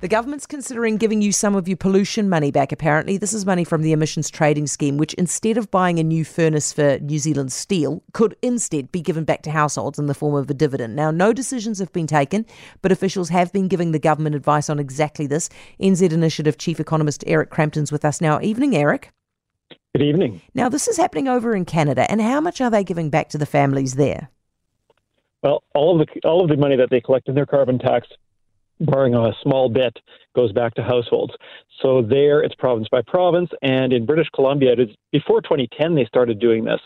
The government's considering giving you some of your pollution money back, apparently. This is money from the emissions trading scheme, which instead of buying a new furnace for New Zealand Steel, could instead be given back to households in the form of a dividend. Now, no decisions have been taken, but officials have been giving the government advice on exactly this. NZ Initiative Chief Economist Eric Crampton's with us now. Evening, Eric. Good evening. Now, this is happening over in Canada, and how much are they giving back to the families there? Well, all of the all of the money that they collect in their carbon tax barring a small bit, goes back to households. So there, it's province by province, and in British Columbia, it is, before 2010, they started doing this.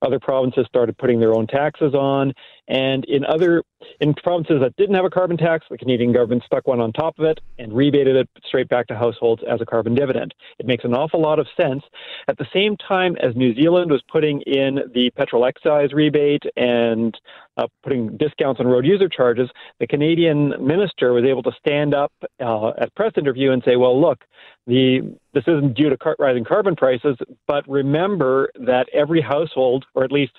Other provinces started putting their own taxes on, and in other in provinces that didn't have a carbon tax, the Canadian government stuck one on top of it and rebated it straight back to households as a carbon dividend. It makes an awful lot of sense. At the same time as New Zealand was putting in the petrol excise rebate and uh, putting discounts on road user charges, the Canadian minister was able to stand up uh, at press interview and say, "Well, look, the this isn't due to car- rising carbon prices, but remember that every household, or at least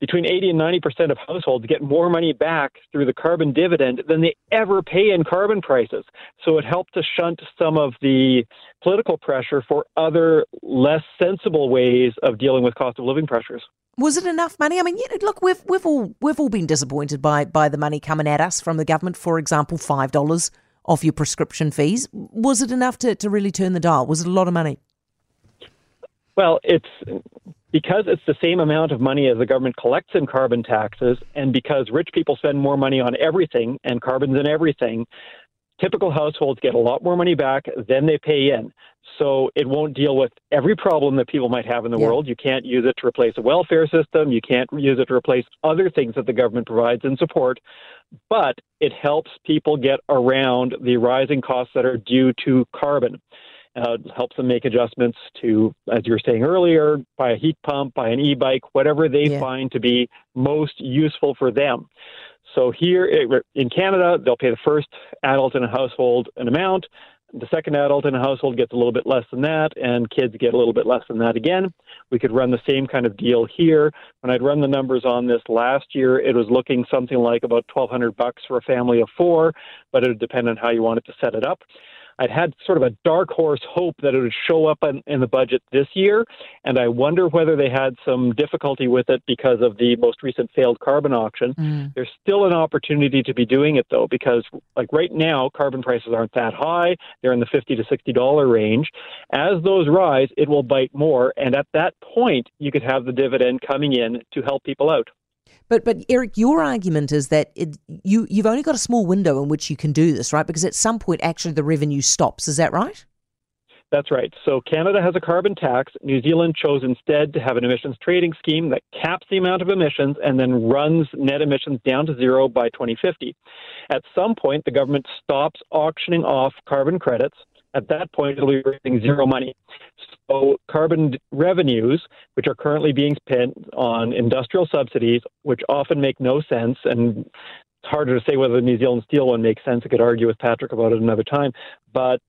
between 80 and 90 percent of households get more money back through the carbon dividend than they ever pay in carbon prices. So it helped to shunt some of the political pressure for other less sensible ways of dealing with cost of living pressures. Was it enough money? I mean, look, we've we've all we've all been disappointed by by the money coming at us from the government. For example, five dollars off your prescription fees. Was it enough to, to really turn the dial? Was it a lot of money? Well, it's because it's the same amount of money as the government collects in carbon taxes, and because rich people spend more money on everything and carbon's in everything, typical households get a lot more money back than they pay in. So it won't deal with every problem that people might have in the yeah. world. You can't use it to replace a welfare system. You can't use it to replace other things that the government provides in support. But it helps people get around the rising costs that are due to carbon. Uh, helps them make adjustments to, as you were saying earlier, buy a heat pump, buy an e-bike, whatever they yeah. find to be most useful for them. So here in Canada, they'll pay the first adult in a household an amount. The second adult in a household gets a little bit less than that, and kids get a little bit less than that again. We could run the same kind of deal here. When I'd run the numbers on this last year, it was looking something like about 1,200 bucks for a family of four, but it would depend on how you wanted to set it up. I'd had sort of a dark horse hope that it would show up in, in, the budget this year, and I wonder whether they had some difficulty with it because of the most recent failed carbon auction. Mm. There's still an opportunity to be doing it though, because like right now, carbon prices aren't that high; they're in the fifty to sixty dollar range. As those rise, it will bite more, and at that point, you could have the dividend coming in to help people out. But but Eric, your argument is that it, you you've only got a small window in which you can do this, right? Because at some point, actually, the revenue stops. Is that right? That's right. So Canada has a carbon tax. New Zealand chose instead to have an emissions trading scheme that caps the amount of emissions and then runs net emissions down to zero by 2050. At some point, the government stops auctioning off carbon credits. At that point, it'll be raising zero money. So, carbon revenues, which are currently being spent on industrial subsidies, which often make no sense, and it's harder to say whether the New Zealand Steel one makes sense. I could argue with Patrick about it another time, but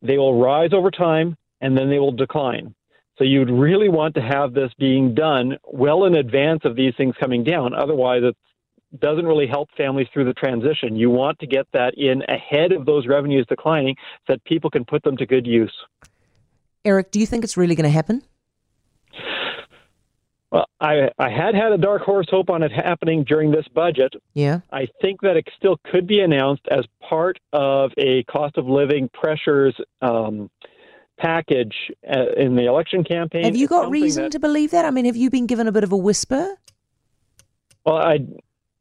they will rise over time and then they will decline. So you'd really want to have this being done well in advance of these things coming down. Otherwise, it doesn't really help families through the transition. You want to get that in ahead of those revenues declining so that people can put them to good use. Eric, do you think it's really going to happen? Well, I, I had had a dark horse hope on it happening during this budget. Yeah. I think that it still could be announced as part of a cost of living pressures um, package uh, in the election campaign. Have you got reason that, to believe that? I mean, have you been given a bit of a whisper? Well, I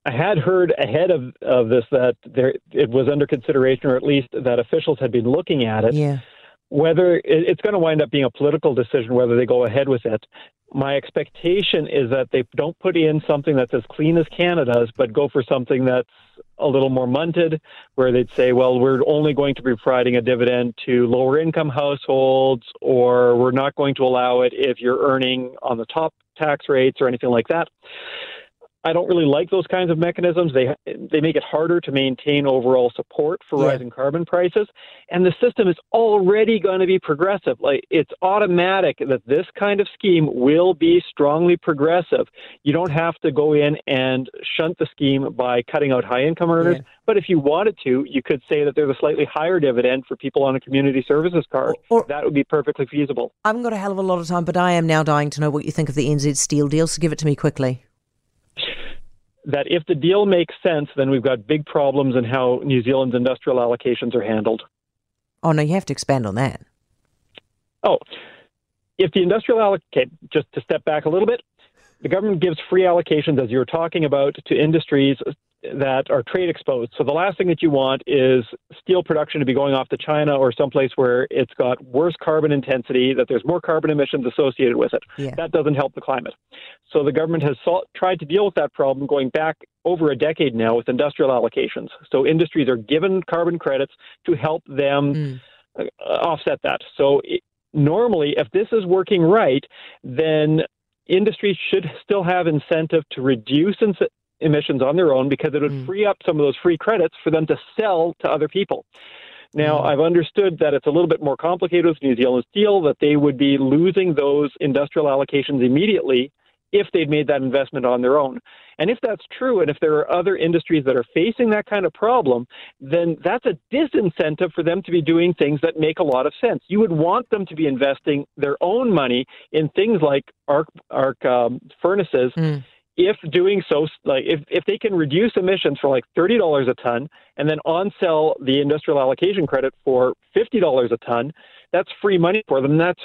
I had heard ahead of, of this that there it was under consideration, or at least that officials had been looking at it. Yeah whether it's going to wind up being a political decision whether they go ahead with it. My expectation is that they don't put in something that's as clean as Canada's, but go for something that's a little more munted, where they'd say, well, we're only going to be providing a dividend to lower income households, or we're not going to allow it if you're earning on the top tax rates or anything like that. I don't really like those kinds of mechanisms. They they make it harder to maintain overall support for yeah. rising carbon prices, and the system is already going to be progressive. Like it's automatic that this kind of scheme will be strongly progressive. You don't have to go in and shunt the scheme by cutting out high income earners. Yeah. But if you wanted to, you could say that there's a slightly higher dividend for people on a community services card. Or, or, that would be perfectly feasible. I haven't got a hell of a lot of time, but I am now dying to know what you think of the NZ Steel deal. So give it to me quickly that if the deal makes sense, then we've got big problems in how New Zealand's industrial allocations are handled. Oh, no, you have to expand on that. Oh, if the industrial allocate, just to step back a little bit, the government gives free allocations, as you were talking about, to industries that are trade exposed. So the last thing that you want is steel production to be going off to China or someplace where it's got worse carbon intensity, that there's more carbon emissions associated with it. Yeah. That doesn't help the climate. So the government has tried to deal with that problem going back over a decade now with industrial allocations. So industries are given carbon credits to help them mm. offset that. So it, normally, if this is working right, then industries should still have incentive to reduce emissions on their own because it would mm. free up some of those free credits for them to sell to other people. Now, mm. I've understood that it's a little bit more complicated with New Zealand Steel, that they would be losing those industrial allocations immediately if they'd made that investment on their own. And if that's true, and if there are other industries that are facing that kind of problem, then that's a disincentive for them to be doing things that make a lot of sense. You would want them to be investing their own money in things like arc, arc um, furnaces. Mm if doing so, like if, if they can reduce emissions for like thirty dollars a ton and then on sell the industrial allocation credit for fifty dollars a ton, that's free money for them. That's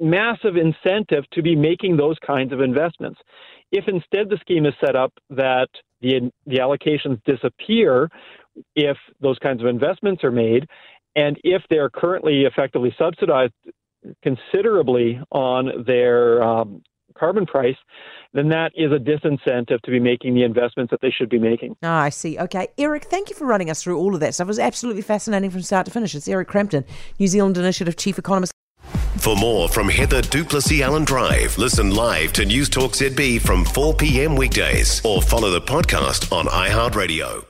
massive incentive to be making those kinds of investments. If instead the scheme is set up that the the allocations disappear if those kinds of investments are made, and if they're currently effectively subsidized considerably on their um, carbon price, then that is a disincentive to be making the investments that they should be making. Ah, I see. Okay. Eric, thank you for running us through all of that stuff. It was absolutely fascinating from start to finish. It's Eric Crampton, New Zealand Initiative Chief Economist. For more from Heather du Plessis-Allen Drive, listen live to News Talk ZB from 4 p.m. weekdays or follow the podcast on iHeartRadio.